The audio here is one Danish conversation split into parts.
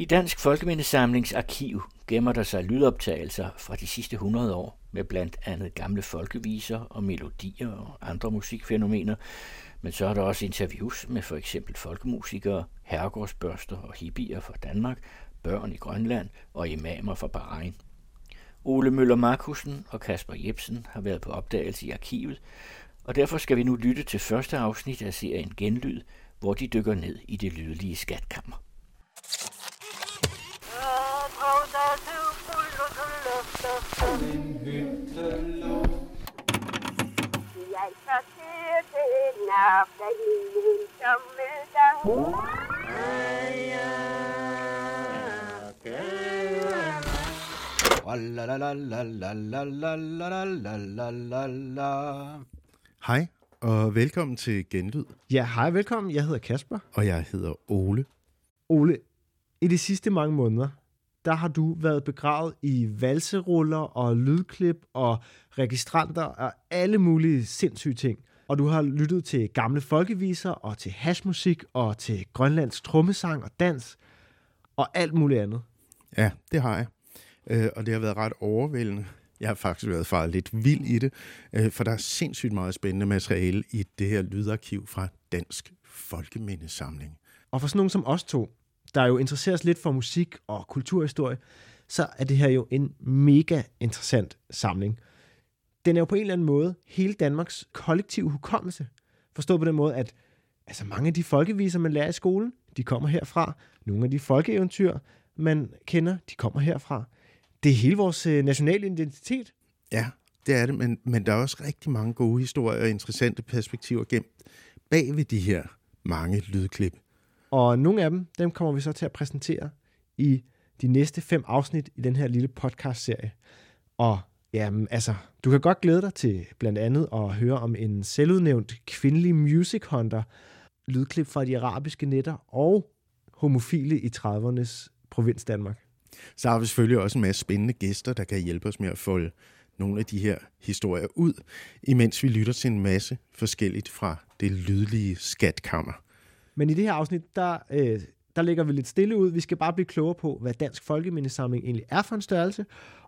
I Dansk Folkemindesamlings arkiv gemmer der sig lydoptagelser fra de sidste 100 år med blandt andet gamle folkeviser og melodier og andre musikfænomener, men så er der også interviews med for eksempel folkemusikere, herregårdsbørster og hippier fra Danmark, børn i Grønland og imamer fra Bahrain. Ole Møller Markusen og Kasper Jebsen har været på opdagelse i arkivet, og derfor skal vi nu lytte til første afsnit af serien Genlyd, hvor de dykker ned i det lydlige skatkammer. Jeg så til den aften i en sommerdag. Hej, og velkommen til Genlyd. Ja, hej, velkommen. Jeg hedder Kasper. Og jeg hedder Ole. Ole, i de sidste mange måneder, der har du været begravet i valseruller og lydklip og registranter og alle mulige sindssyge ting. Og du har lyttet til gamle folkeviser og til hashmusik og til grønlandsk trommesang og dans og alt muligt andet. Ja, det har jeg. Øh, og det har været ret overvældende. Jeg har faktisk været faret lidt vild i det, øh, for der er sindssygt meget spændende materiale i det her lydarkiv fra Dansk Folkemindesamling. Og for sådan nogen som os to, der jo interesserer os lidt for musik og kulturhistorie, så er det her jo en mega interessant samling. Den er jo på en eller anden måde hele Danmarks kollektive hukommelse. Forstået på den måde, at altså mange af de folkeviser, man lærer i skolen, de kommer herfra. Nogle af de folkeeventyr, man kender, de kommer herfra. Det er hele vores øh, nationale identitet. Ja, det er det, men, men der er også rigtig mange gode historier og interessante perspektiver gemt bag ved de her mange lydklip. Og nogle af dem, dem kommer vi så til at præsentere i de næste fem afsnit i den her lille podcast-serie. Og jamen, altså, du kan godt glæde dig til blandt andet at høre om en selvudnævnt kvindelig music hunter, lydklip fra de arabiske netter og homofile i 30'ernes provins Danmark. Så har vi selvfølgelig også en masse spændende gæster, der kan hjælpe os med at folde nogle af de her historier ud, imens vi lytter til en masse forskelligt fra det lydlige skatkammer. Men i det her afsnit, der, øh, der lægger vi lidt stille ud. Vi skal bare blive klogere på, hvad Dansk Folkemindesamling egentlig er for en størrelse,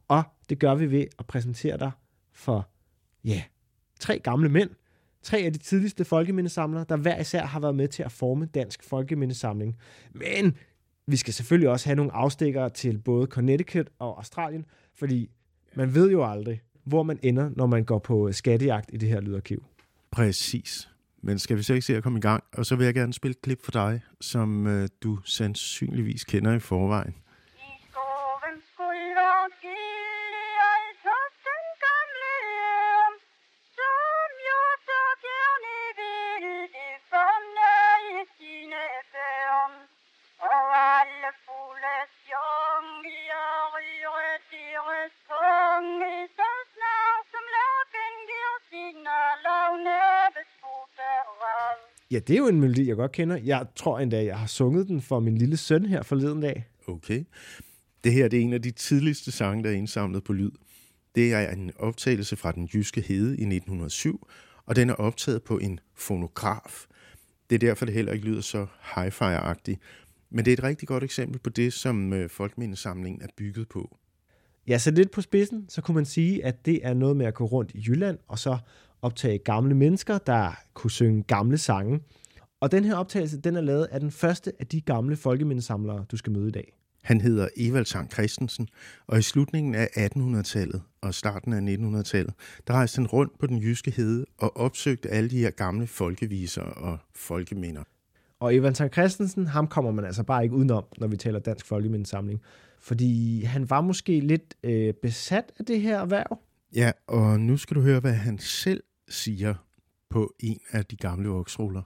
og det gør vi ved at præsentere dig for, ja, tre gamle mænd, tre af de tidligste folkemindesamlere, der hver især har været med til at forme Dansk Folkemindesamling. Men vi skal selvfølgelig også have nogle afstikker til både Connecticut og Australien, fordi man ved jo aldrig, hvor man ender, når man går på skattejagt i det her lydarkiv. Præcis. Men skal vi så ikke se at komme i gang? Og så vil jeg gerne spille et klip for dig, som øh, du sandsynligvis kender i forvejen. Oh no! Ja, det er jo en melodi, jeg godt kender. Jeg tror endda, jeg har sunget den for min lille søn her forleden dag. Okay. Det her det er en af de tidligste sange, der er indsamlet på lyd. Det er en optagelse fra den jyske hede i 1907, og den er optaget på en fonograf. Det er derfor, det heller ikke lyder så hi-fi-agtigt. Men det er et rigtig godt eksempel på det, som øh, Folkemindesamlingen er bygget på. Ja, så lidt på spidsen, så kunne man sige, at det er noget med at gå rundt i Jylland, og så optage gamle mennesker, der kunne synge gamle sange. Og den her optagelse, den er lavet af den første af de gamle folkemindesamlere, du skal møde i dag. Han hedder Evald Sankt Christensen, og i slutningen af 1800-tallet og starten af 1900-tallet, der rejste han rundt på den jyske hede og opsøgte alle de her gamle folkeviser og folkeminder. Og Evan Sankt Christensen, ham kommer man altså bare ikke udenom, når vi taler Dansk Folkemindesamling. Fordi han var måske lidt øh, besat af det her erhverv. Ja, og nu skal du høre, hvad han selv siger på en af de gamle voksruller.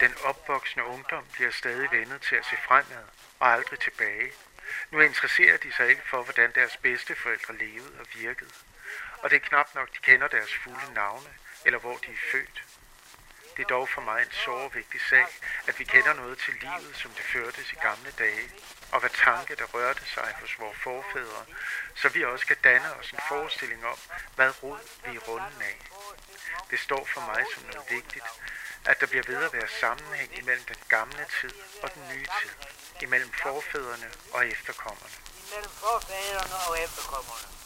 Den opvoksende ungdom bliver stadig vendet til at se fremad og aldrig tilbage. Nu interesserer de sig ikke for, hvordan deres bedsteforældre levede og virkede. Og det er knap nok, de kender deres fulde navne, eller hvor de er født. Det er dog for mig en så vigtig sag, at vi kender noget til livet, som det førtes i gamle dage, og hvad tanke, der rørte sig hos vores forfædre, så vi også kan danne os en forestilling om, hvad rod vi er runden af. Det står for mig som noget vigtigt, at der bliver ved at være sammenhæng imellem den gamle tid og den nye tid, imellem forfædrene og efterkommerne. Imellem forfædrene og efterkommerne.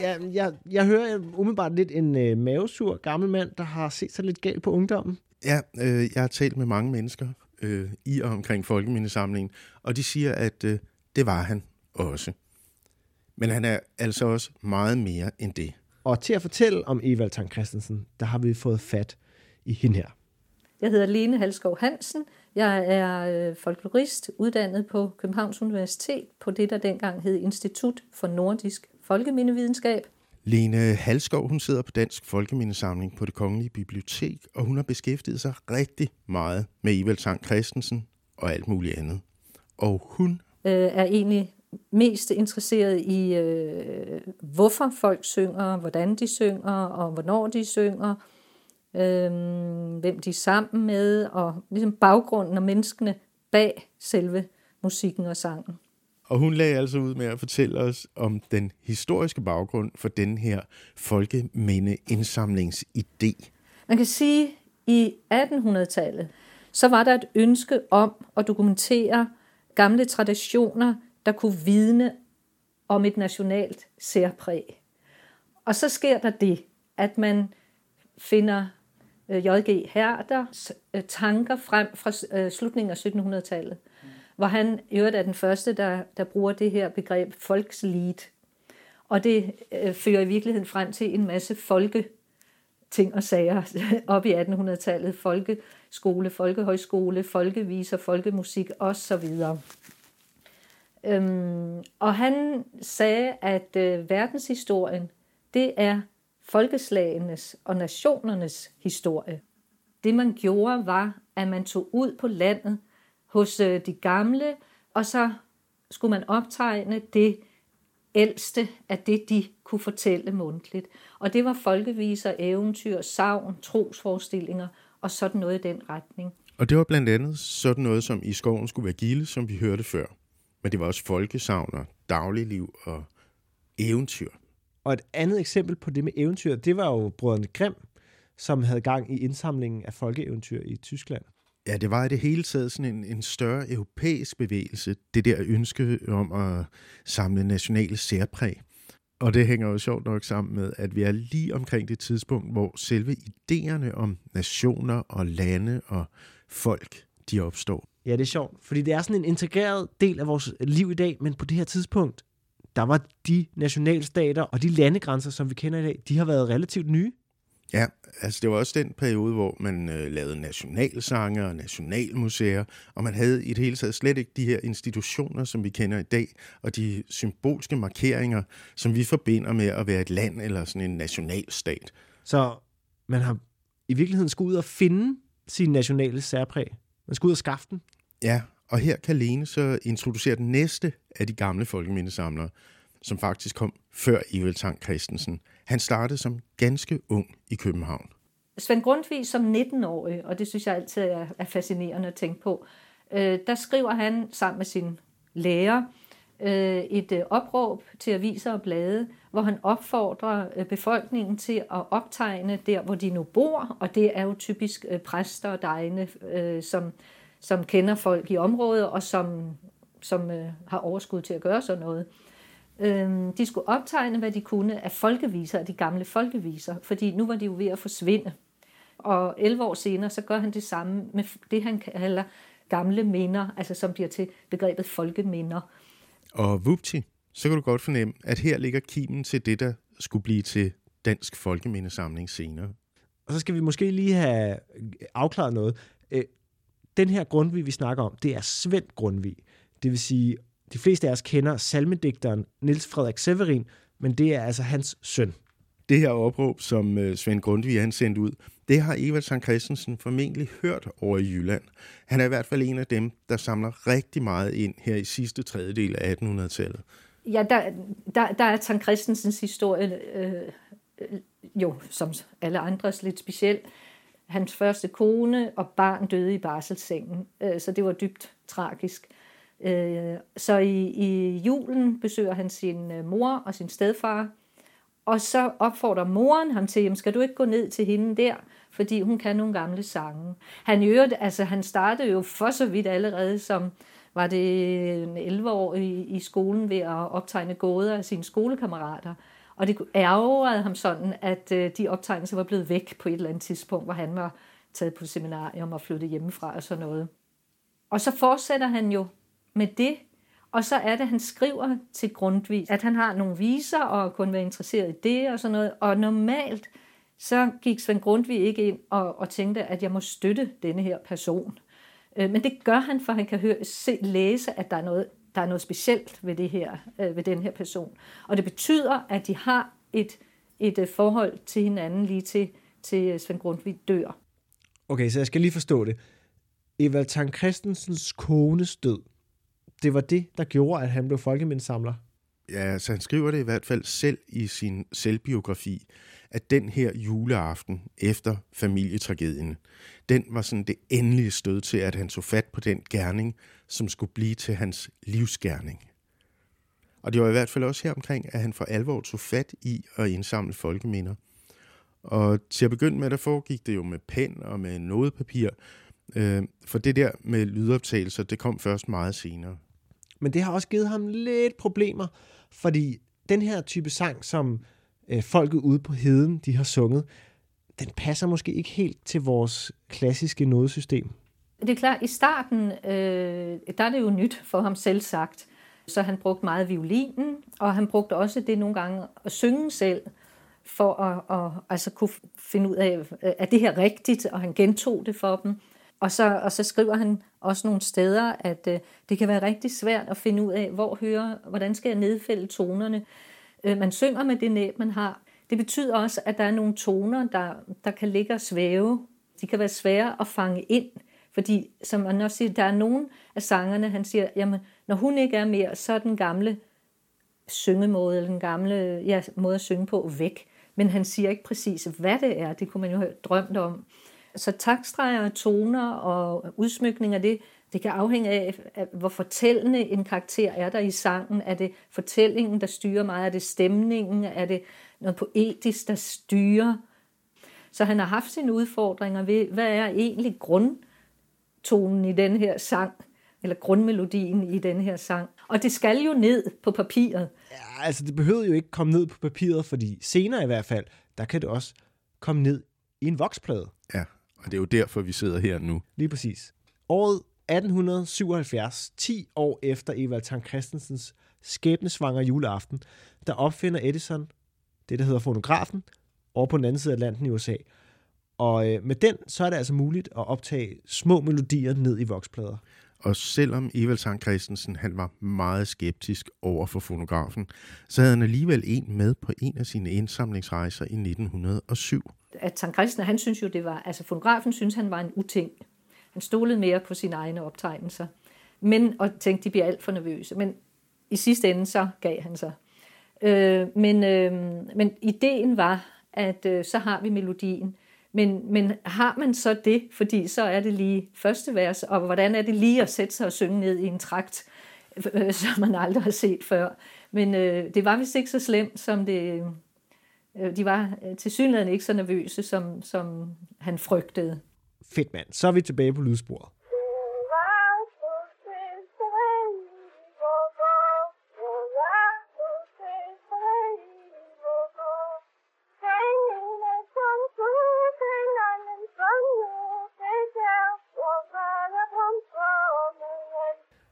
Ja, jeg, jeg hører umiddelbart lidt en øh, mavesur gammel mand, der har set sig lidt galt på ungdommen. Ja, øh, jeg har talt med mange mennesker øh, i og omkring Folkemindesamlingen, og de siger, at øh, det var han også. Men han er altså også meget mere end det. Og til at fortælle om Evald Tang Christensen, der har vi fået fat i hende her. Jeg hedder Lene Halskov Hansen. Jeg er øh, folklorist, uddannet på Københavns Universitet på det, der dengang hed Institut for Nordisk Folkemindevidenskab. Lene Halskov, hun sidder på Dansk Folkemindesamling på det Kongelige Bibliotek, og hun har beskæftiget sig rigtig meget med Evald Tang Christensen og alt muligt andet. Og hun øh, er egentlig mest interesseret i, øh, hvorfor folk synger, hvordan de synger, og hvornår de synger, øh, hvem de er sammen med, og ligesom baggrunden og menneskene bag selve musikken og sangen. Og hun lagde altså ud med at fortælle os om den historiske baggrund for den her folkemindeindsamlingsidé. Man kan sige, at i 1800-tallet, så var der et ønske om at dokumentere gamle traditioner, der kunne vidne om et nationalt særpræg. Og så sker der det, at man finder øh, J.G. Herders øh, tanker frem fra øh, slutningen af 1700-tallet, hvor han i øvrigt er den første, der, der bruger det her begreb folkslied. Og det øh, fører i virkeligheden frem til en masse folke ting og sager op i 1800-tallet. Folkeskole, folkehøjskole, folkeviser, folkemusik osv. Øhm, og han sagde, at øh, verdenshistorien, det er folkeslagenes og nationernes historie. Det man gjorde var, at man tog ud på landet hos øh, de gamle, og så skulle man optegne det ældste af det, de kunne fortælle mundtligt. Og det var folkeviser, eventyr, savn, trosforestillinger og sådan noget i den retning. Og det var blandt andet sådan noget, som i skoven skulle være gilde, som vi hørte før. Men det var også folkesavner, dagligliv og eventyr. Og et andet eksempel på det med eventyr, det var jo brødrene Grimm, som havde gang i indsamlingen af folkeeventyr i Tyskland. Ja, det var i det hele taget sådan en, en større europæisk bevægelse, det der ønske om at samle nationale særpræg. Og det hænger jo sjovt nok sammen med, at vi er lige omkring det tidspunkt, hvor selve idéerne om nationer og lande og folk, de opstår. Ja, det er sjovt, fordi det er sådan en integreret del af vores liv i dag, men på det her tidspunkt, der var de nationalstater og de landegrænser, som vi kender i dag, de har været relativt nye. Ja, altså det var også den periode, hvor man øh, lavede nationalsange og nationalmuseer, og man havde i det hele taget slet ikke de her institutioner, som vi kender i dag, og de symbolske markeringer, som vi forbinder med at være et land eller sådan en nationalstat. Så man har i virkeligheden skulle ud og finde sin nationale særpræg. Man skulle ud og skaffe den. Ja, og her kan Lene så introducere den næste af de gamle folkemindesamlere, som faktisk kom før Evald Tang Christensen. Han startede som ganske ung i København. Svend Grundtvig som 19-årig, og det synes jeg altid er fascinerende at tænke på, øh, der skriver han sammen med sin lærer øh, et øh, opråb til aviser og blade, hvor han opfordrer øh, befolkningen til at optegne der, hvor de nu bor, og det er jo typisk øh, præster og degne, øh, som, som kender folk i området, og som, som har overskud til at gøre sådan noget. Øhm, de skulle optegne, hvad de kunne af folkeviser, af de gamle folkeviser, fordi nu var de jo ved at forsvinde. Og 11 år senere, så gør han det samme med det, han kalder gamle minder, altså som bliver til begrebet folkeminder. Og vupti, så kan du godt fornemme, at her ligger kimen til det, der skulle blive til Dansk Folkemindesamling senere. Og så skal vi måske lige have afklaret noget. Øh, den her Grundtvig, vi snakker om, det er Svend Grundtvig. Det vil sige de fleste af os kender salmedigteren Niels Frederik Severin, men det er altså hans søn. Det her opråb, som øh, Svend Grundtvig han sendt ud, det har Eva Sankt Christensen formentlig hørt over i Jylland. Han er i hvert fald en af dem, der samler rigtig meget ind her i sidste tredjedel af 1800-tallet. Ja, der, der, der er Sankt Christensens historie øh, jo, som alle andres, lidt speciel. Hans første kone og barn døde i barselssengen, øh, så det var dybt tragisk. Øh, så i, i julen besøger han sin øh, mor og sin stedfar, og så opfordrer moren ham til, skal du ikke gå ned til hende der, fordi hun kan nogle gamle sange. Han, øvrigt, altså, han startede jo for så vidt allerede som var det en 11 år i, i skolen ved at optegne gåder af sine skolekammerater. Og det ærgerede ham sådan, at øh, de optegnelser var blevet væk på et eller andet tidspunkt, hvor han var taget på seminarium og flyttet hjemmefra og sådan noget. Og så fortsætter han jo med det, og så er det, at han skriver til Grundtvig, at han har nogle viser og kun være interesseret i det og sådan noget. Og normalt så gik Svend Grundtvig ikke ind og, og tænkte, at jeg må støtte denne her person. Øh, men det gør han, for han kan høre, se, læse, at der er noget, der er noget specielt ved, det her, øh, ved den her person. Og det betyder, at de har et, et øh, forhold til hinanden lige til, til øh, Svend Grundtvig dør. Okay, så jeg skal lige forstå det. Evald Tang Christensens kones død, det var det, der gjorde, at han blev folkemindsamler? Ja, så han skriver det i hvert fald selv i sin selvbiografi, at den her juleaften efter familietragedien, den var sådan det endelige stød til, at han tog fat på den gerning, som skulle blive til hans livsgerning. Og det var i hvert fald også her omkring, at han for alvor tog fat i at indsamle folkeminder. Og til at begynde med, der foregik det jo med pen og med nodepapir, øh, for det der med lydoptagelser, det kom først meget senere. Men det har også givet ham lidt problemer, fordi den her type sang, som øh, folket ude på heden, de har sunget, den passer måske ikke helt til vores klassiske nodesystem. Det er klart, i starten, øh, der er det jo nyt for ham selv sagt. Så han brugte meget violinen, og han brugte også det nogle gange at synge selv, for at, at altså kunne finde ud af, at øh, det her rigtigt, og han gentog det for dem. Og så, og så skriver han også nogle steder, at øh, det kan være rigtig svært at finde ud af, hvor hører, hvordan skal jeg nedfælde tonerne. Øh, man synger med det næb, man har. Det betyder også, at der er nogle toner, der, der kan ligge og svæve. De kan være svære at fange ind, fordi som man også siger, der er nogle af sangerne, han siger, jamen, når hun ikke er mere, så er den gamle syngemåde, eller den gamle ja, måde at synge på væk. Men han siger ikke præcis, hvad det er. Det kunne man jo have drømt om. Så takstreger, toner og udsmykning af det, det kan afhænge af, hvor fortællende en karakter er der i sangen. Er det fortællingen, der styrer meget? Er det stemningen? Er det noget poetisk, der styrer? Så han har haft sine udfordringer ved, hvad er egentlig grundtonen i den her sang? Eller grundmelodien i den her sang. Og det skal jo ned på papiret. Ja, altså det behøver jo ikke komme ned på papiret, fordi senere i hvert fald, der kan det også komme ned i en voksplade. Ja, og det er jo derfor, vi sidder her nu. Lige præcis. Året 1877, 10 år efter Evald Tang Christensens skæbnesvanger juleaften, der opfinder Edison det, der hedder fonografen, over på den anden side af Atlanten i USA. Og øh, med den, så er det altså muligt at optage små melodier ned i voksplader. Og selvom Evald Tang Christensen han var meget skeptisk over for fonografen, så havde han alligevel en med på en af sine indsamlingsrejser i 1907. At Tang Christen, han synes jo, det var, altså fonografen synes, han var en uting. Han stolede mere på sine egne optegnelser. Men, og tænkte, de bliver alt for nervøse. Men i sidste ende, så gav han sig. Øh, men, øh, men ideen var, at øh, så har vi melodien. Men, men har man så det, fordi så er det lige første vers, og hvordan er det lige at sætte sig og synge ned i en trakt, øh, som man aldrig har set før. Men øh, det var vist ikke så slemt, som det... Øh, de var øh, til synligheden ikke så nervøse, som, som han frygtede. Fedt mand. Så er vi tilbage på lydsporet.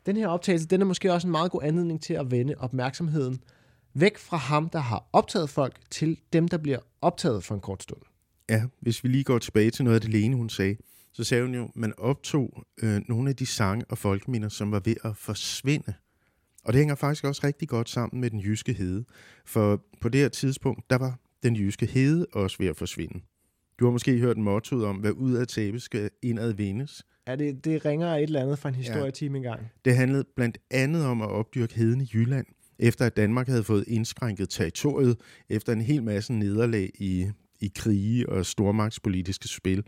Den her optagelse, den er måske også en meget god anledning til at vende opmærksomheden væk fra ham, der har optaget folk, til dem, der bliver optaget for en kort stund. Ja, hvis vi lige går tilbage til noget af det Lene, hun sagde, så sagde hun jo, at man optog øh, nogle af de sange og folkeminder, som var ved at forsvinde. Og det hænger faktisk også rigtig godt sammen med den jyske hede. For på det her tidspunkt, der var den jyske hede også ved at forsvinde. Du har måske hørt mottoet om, hvad ud af tabe skal indad vindes. Ja, det, det ringer et eller andet fra en historietime ja. engang. Det handlede blandt andet om at opdyrke heden i Jylland, efter at Danmark havde fået indskrænket territoriet efter en hel masse nederlag i, i krige og stormagtspolitiske spil.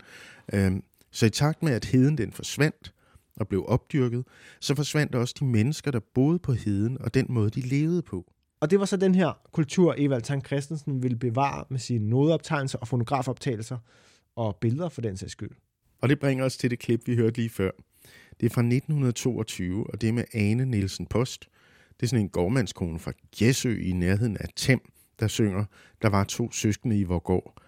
Øhm, så i takt med, at heden den forsvandt og blev opdyrket, så forsvandt også de mennesker, der boede på heden og den måde, de levede på. Og det var så den her kultur, Evald Tang Christensen ville bevare med sine nodeoptegnelser og fonografoptagelser. og billeder for den sags skyld. Og det bringer os til det klip, vi hørte lige før. Det er fra 1922, og det er med Ane Nielsen Post. Det er sådan en gårdmandskone fra Gæsø i nærheden af Tem, der synger, der var to søskende i Vorgård.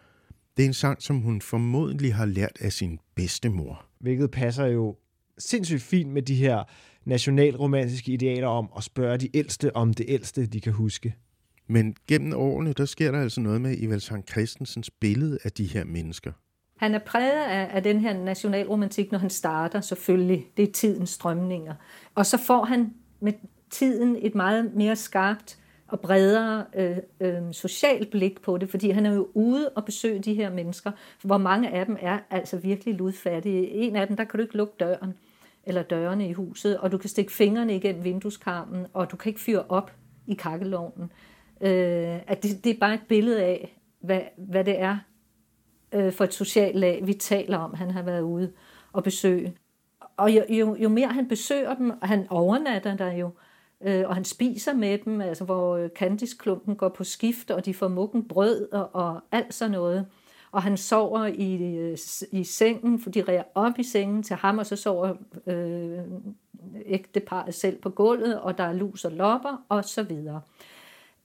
Det er en sang, som hun formodentlig har lært af sin bedstemor. Hvilket passer jo sindssygt fint med de her nationalromantiske idealer om at spørge de ældste om det ældste, de kan huske. Men gennem årene, der sker der altså noget med Evald Sankt Christensens billede af de her mennesker. Han er præget af, af den her nationalromantik, når han starter selvfølgelig. Det er tidens strømninger. Og så får han med tiden et meget mere skarpt og bredere øh, øh, socialt blik på det, fordi han er jo ude og besøge de her mennesker, hvor mange af dem er altså virkelig ludfattige. En af dem, der kan du ikke lukke døren eller dørene i huset, og du kan stikke fingrene igennem vindueskarmen, og du kan ikke fyre op i kakkelovnen. Øh, at det, det er bare et billede af, hvad, hvad det er øh, for et socialt lag, vi taler om, han har været ude og besøge. Og jo, jo, jo mere han besøger dem, og han overnatter der jo, øh, øh, og han spiser med dem, altså hvor øh, kandisklumpen går på skift, og de får mukken brød og, og alt sådan noget. Og han sover i, øh, i sengen, for de rærer op i sengen til ham, og så sover øh, ægteparret selv på gulvet, og der er lus og lopper, og så videre.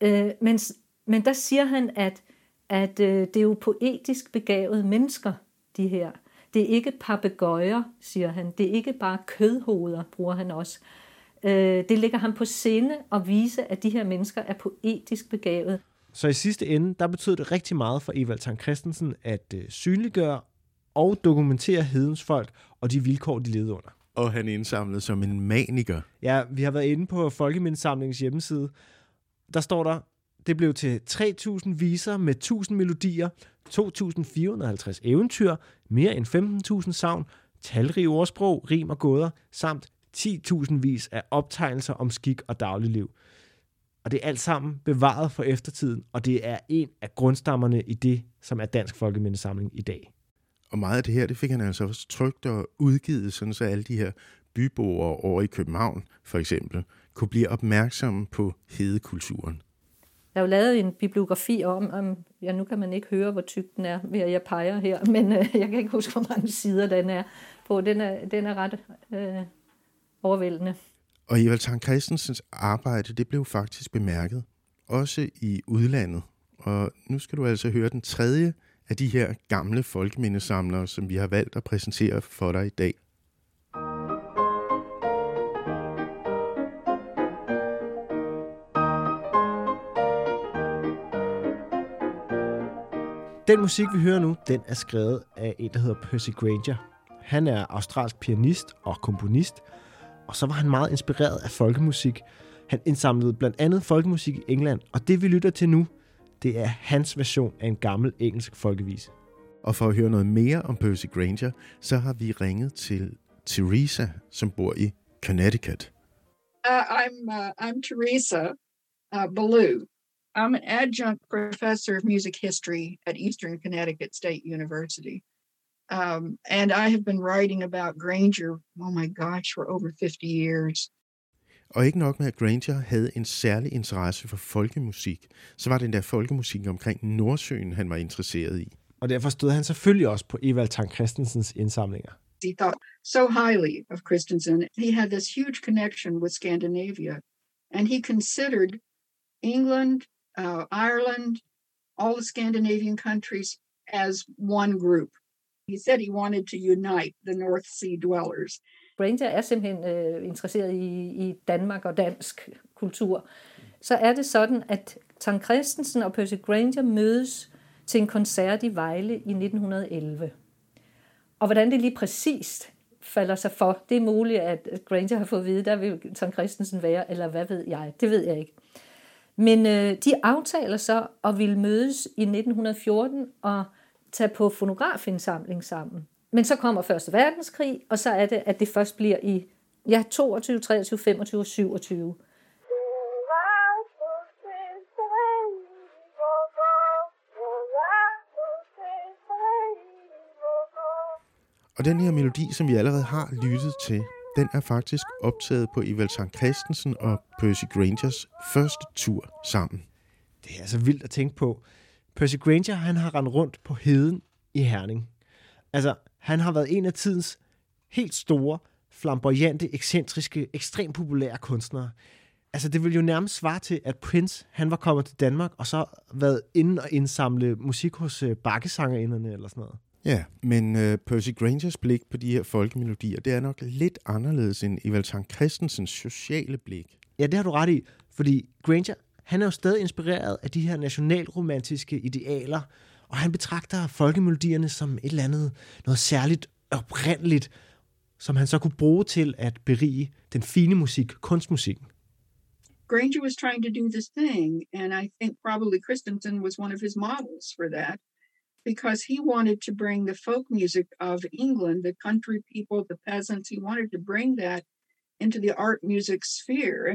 Øh, men, men der siger han, at, at øh, det er jo poetisk begavede mennesker, de her. Det er ikke papegøjer, siger han. Det er ikke bare kødhoveder, bruger han også. Øh, det ligger ham på sinde at vise, at de her mennesker er poetisk begavet. Så i sidste ende, der betød det rigtig meget for Evald Tang Christensen at øh, synliggøre og dokumentere hedens folk og de vilkår, de levede under. Og han indsamlede som en maniker. Ja, vi har været inde på Folkemindesamlingens hjemmeside. Der står der, det blev til 3.000 viser med 1.000 melodier, 2.450 eventyr, mere end 15.000 savn, talrige ordsprog, rim og gåder, samt 10.000 vis af optegnelser om skik og dagligliv. Og det er alt sammen bevaret for eftertiden, og det er en af grundstammerne i det, som er Dansk Folkemindesamling i dag. Og meget af det her, det fik han altså også trygt og udgivet, sådan så alle de her byboere over i København, for eksempel, kunne blive opmærksomme på hedekulturen. Der er jo lavet en bibliografi om, om ja, nu kan man ikke høre, hvor tyk den er, ved at jeg peger her, men øh, jeg kan ikke huske, hvor mange sider den er på. Den er, den er ret øh, overvældende. Og Evald Tang Christensens arbejde, det blev faktisk bemærket, også i udlandet. Og nu skal du altså høre den tredje af de her gamle folkemindesamlere, som vi har valgt at præsentere for dig i dag. Den musik, vi hører nu, den er skrevet af en, der hedder Percy Granger. Han er australsk pianist og komponist, og så var han meget inspireret af folkemusik. Han indsamlede blandt andet folkemusik i England, og det vi lytter til nu, det er hans version af en gammel engelsk folkevise. Og for at høre noget mere om Percy Granger, så har vi ringet til Teresa, som bor i Connecticut. Uh, I'm uh, I'm Teresa uh, Ballou. I'm an adjunct professor of music history at Eastern Connecticut State University. Um, and I have been writing about Granger, oh my gosh, for over 50 years. Og ikke nok med, at Granger havde en særlig interesse for folkemusik, så var det der folkemusik omkring Nordsøen, han var interesseret i. Og derfor stod han selvfølgelig også på Evald Tang Christensens indsamlinger. He thought so highly of Christensen. He had this huge connection with Scandinavia, and he considered England, uh, Ireland, all the Scandinavian countries as one group. He said he wanted to unite the North Sea dwellers. Granger er simpelthen øh, interesseret i, i Danmark og dansk kultur. Så er det sådan, at Tan Christensen og Percy Granger mødes til en koncert i Vejle i 1911. Og hvordan det lige præcist falder sig for, det er muligt, at Granger har fået at vide, der vil Tom Christensen være, eller hvad ved jeg, det ved jeg ikke. Men øh, de aftaler så at ville mødes i 1914 og tage på fonografindsamling sammen. Men så kommer Første Verdenskrig, og så er det, at det først bliver i ja, 22, 23, 25 og 27. Og den her melodi, som vi allerede har lyttet til, den er faktisk optaget på Evald Sankt Christensen og Percy Grangers første tur sammen. Det er altså vildt at tænke på. Percy Granger, han har rendt rundt på heden i Herning. Altså, han har været en af tidens helt store, flamboyante, ekscentriske, ekstremt populære kunstnere. Altså, det vil jo nærmest svare til, at Prince, han var kommet til Danmark, og så været inde og indsamle musik hos uh, bakkesangerinderne eller sådan noget. Ja, men uh, Percy Grangers blik på de her folkemelodier, det er nok lidt anderledes end Evald Tang Christensens sociale blik. Ja, det har du ret i, fordi Granger, han er jo stadig inspireret af de her nationalromantiske idealer, og han betragter folkemelodierne som et eller andet, noget særligt oprindeligt, som han så kunne bruge til at berige den fine musik, kunstmusikken. Granger was trying to do this thing, and I think probably Christensen was one of his models for that because he wanted to bring the folk music of England, the country people, the peasants, he wanted to bring that into the art music sphere.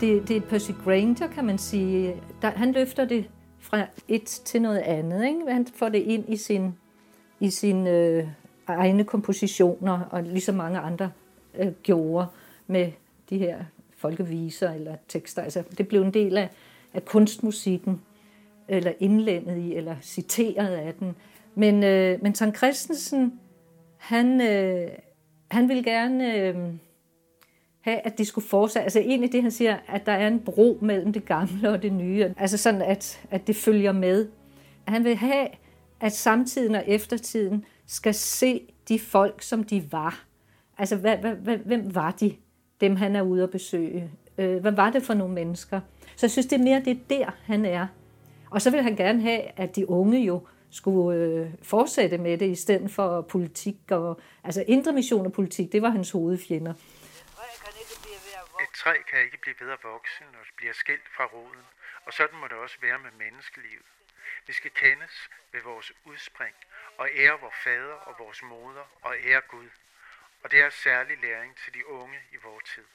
Det, det er Percy Granger, kan man sige. Der, han løfter det fra et til noget andet. Ikke? Han får det ind i sin, i sin øh, egne kompositioner, og ligesom mange andre øh, gjorde med de her folkeviser eller tekster. Altså, det blev en del af, af kunstmusikken, eller indlændet i, eller citeret af den. Men, øh, men Sankt Christensen, han, øh, han vil gerne... Øh, have, at det skulle fortsætte. Altså egentlig det, han siger, at der er en bro mellem det gamle og det nye. Altså sådan, at, at det følger med. Han vil have, at samtiden og eftertiden skal se de folk, som de var. Altså, hvad, hvad, hvem var de, dem han er ude at besøge? Øh, hvad var det for nogle mennesker? Så jeg synes, det er mere det der, han er. Og så vil han gerne have, at de unge jo skulle øh, fortsætte med det, i stedet for politik. Og, altså indre mission og politik, det var hans hovedfjender træ kan ikke blive ved at vokse, når det bliver skilt fra roden, og sådan må det også være med menneskelivet. Vi skal kendes ved vores udspring, og ære vores fader og vores moder, og ære Gud. Og det er særlig læring til de unge i vores tid.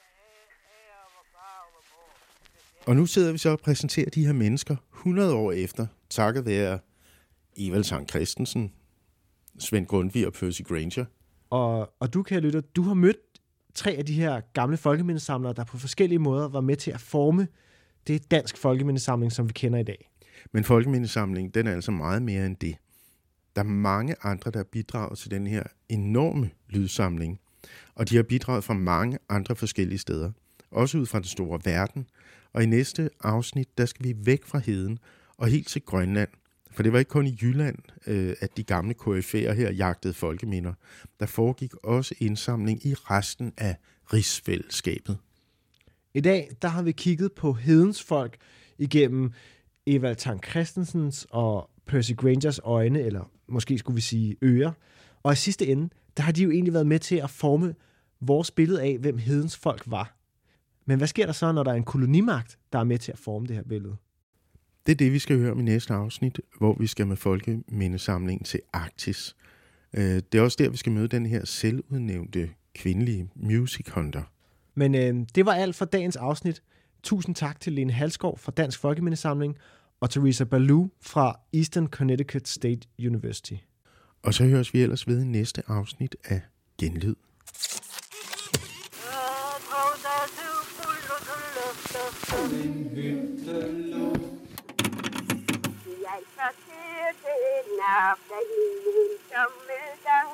Og nu sidder vi så og præsenterer de her mennesker 100 år efter, takket være Evald Sankt Christensen, Svend Grundtvig og Percy Granger. Og, og du, kan lytte, du har mødt tre af de her gamle folkemindesamlere, der på forskellige måder var med til at forme det dansk folkemindesamling, som vi kender i dag. Men folkemindesamling, den er altså meget mere end det. Der er mange andre, der bidrager til den her enorme lydsamling, og de har bidraget fra mange andre forskellige steder, også ud fra den store verden. Og i næste afsnit, der skal vi væk fra heden og helt til Grønland, for det var ikke kun i Jylland, øh, at de gamle KF'er her jagtede folkeminder. Der foregik også indsamling i resten af rigsfællesskabet. I dag der har vi kigget på hedens folk igennem Evald Tang Christensens og Percy Grangers øjne, eller måske skulle vi sige ører. Og i sidste ende, der har de jo egentlig været med til at forme vores billede af, hvem hedens folk var. Men hvad sker der så, når der er en kolonimagt, der er med til at forme det her billede? Det er det, vi skal høre om i næste afsnit, hvor vi skal med folkemindesamlingen til Arktis. Øh, det er også der, vi skal møde den her selvudnævnte kvindelige music hunter. Men øh, det var alt for dagens afsnit. Tusind tak til Lene Halskov fra Dansk Folkemindesamling og Teresa Baloo fra Eastern Connecticut State University. Og så høres vi ellers ved i næste afsnit af Genlyd. Jeg sorterede nap, da himmelen sommeldag.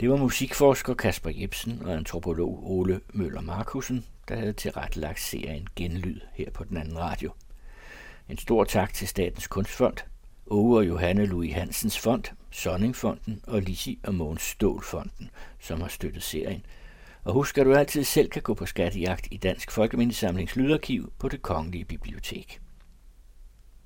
Det var musikforsker Kasper Jebsen og antropolog Ole Møller Markusen, der havde tilrettelagt serien Genlyd her på den anden radio. En stor tak til Statens Kunstfond, Åge og Johanne Louis Hansens Fond, Sonningfonden og Lisi og Mogens Stålfonden, som har støttet serien. Og husk, at du altid selv kan gå på skattejagt i Dansk Folkemindesamlings Lydarkiv på det Kongelige Bibliotek.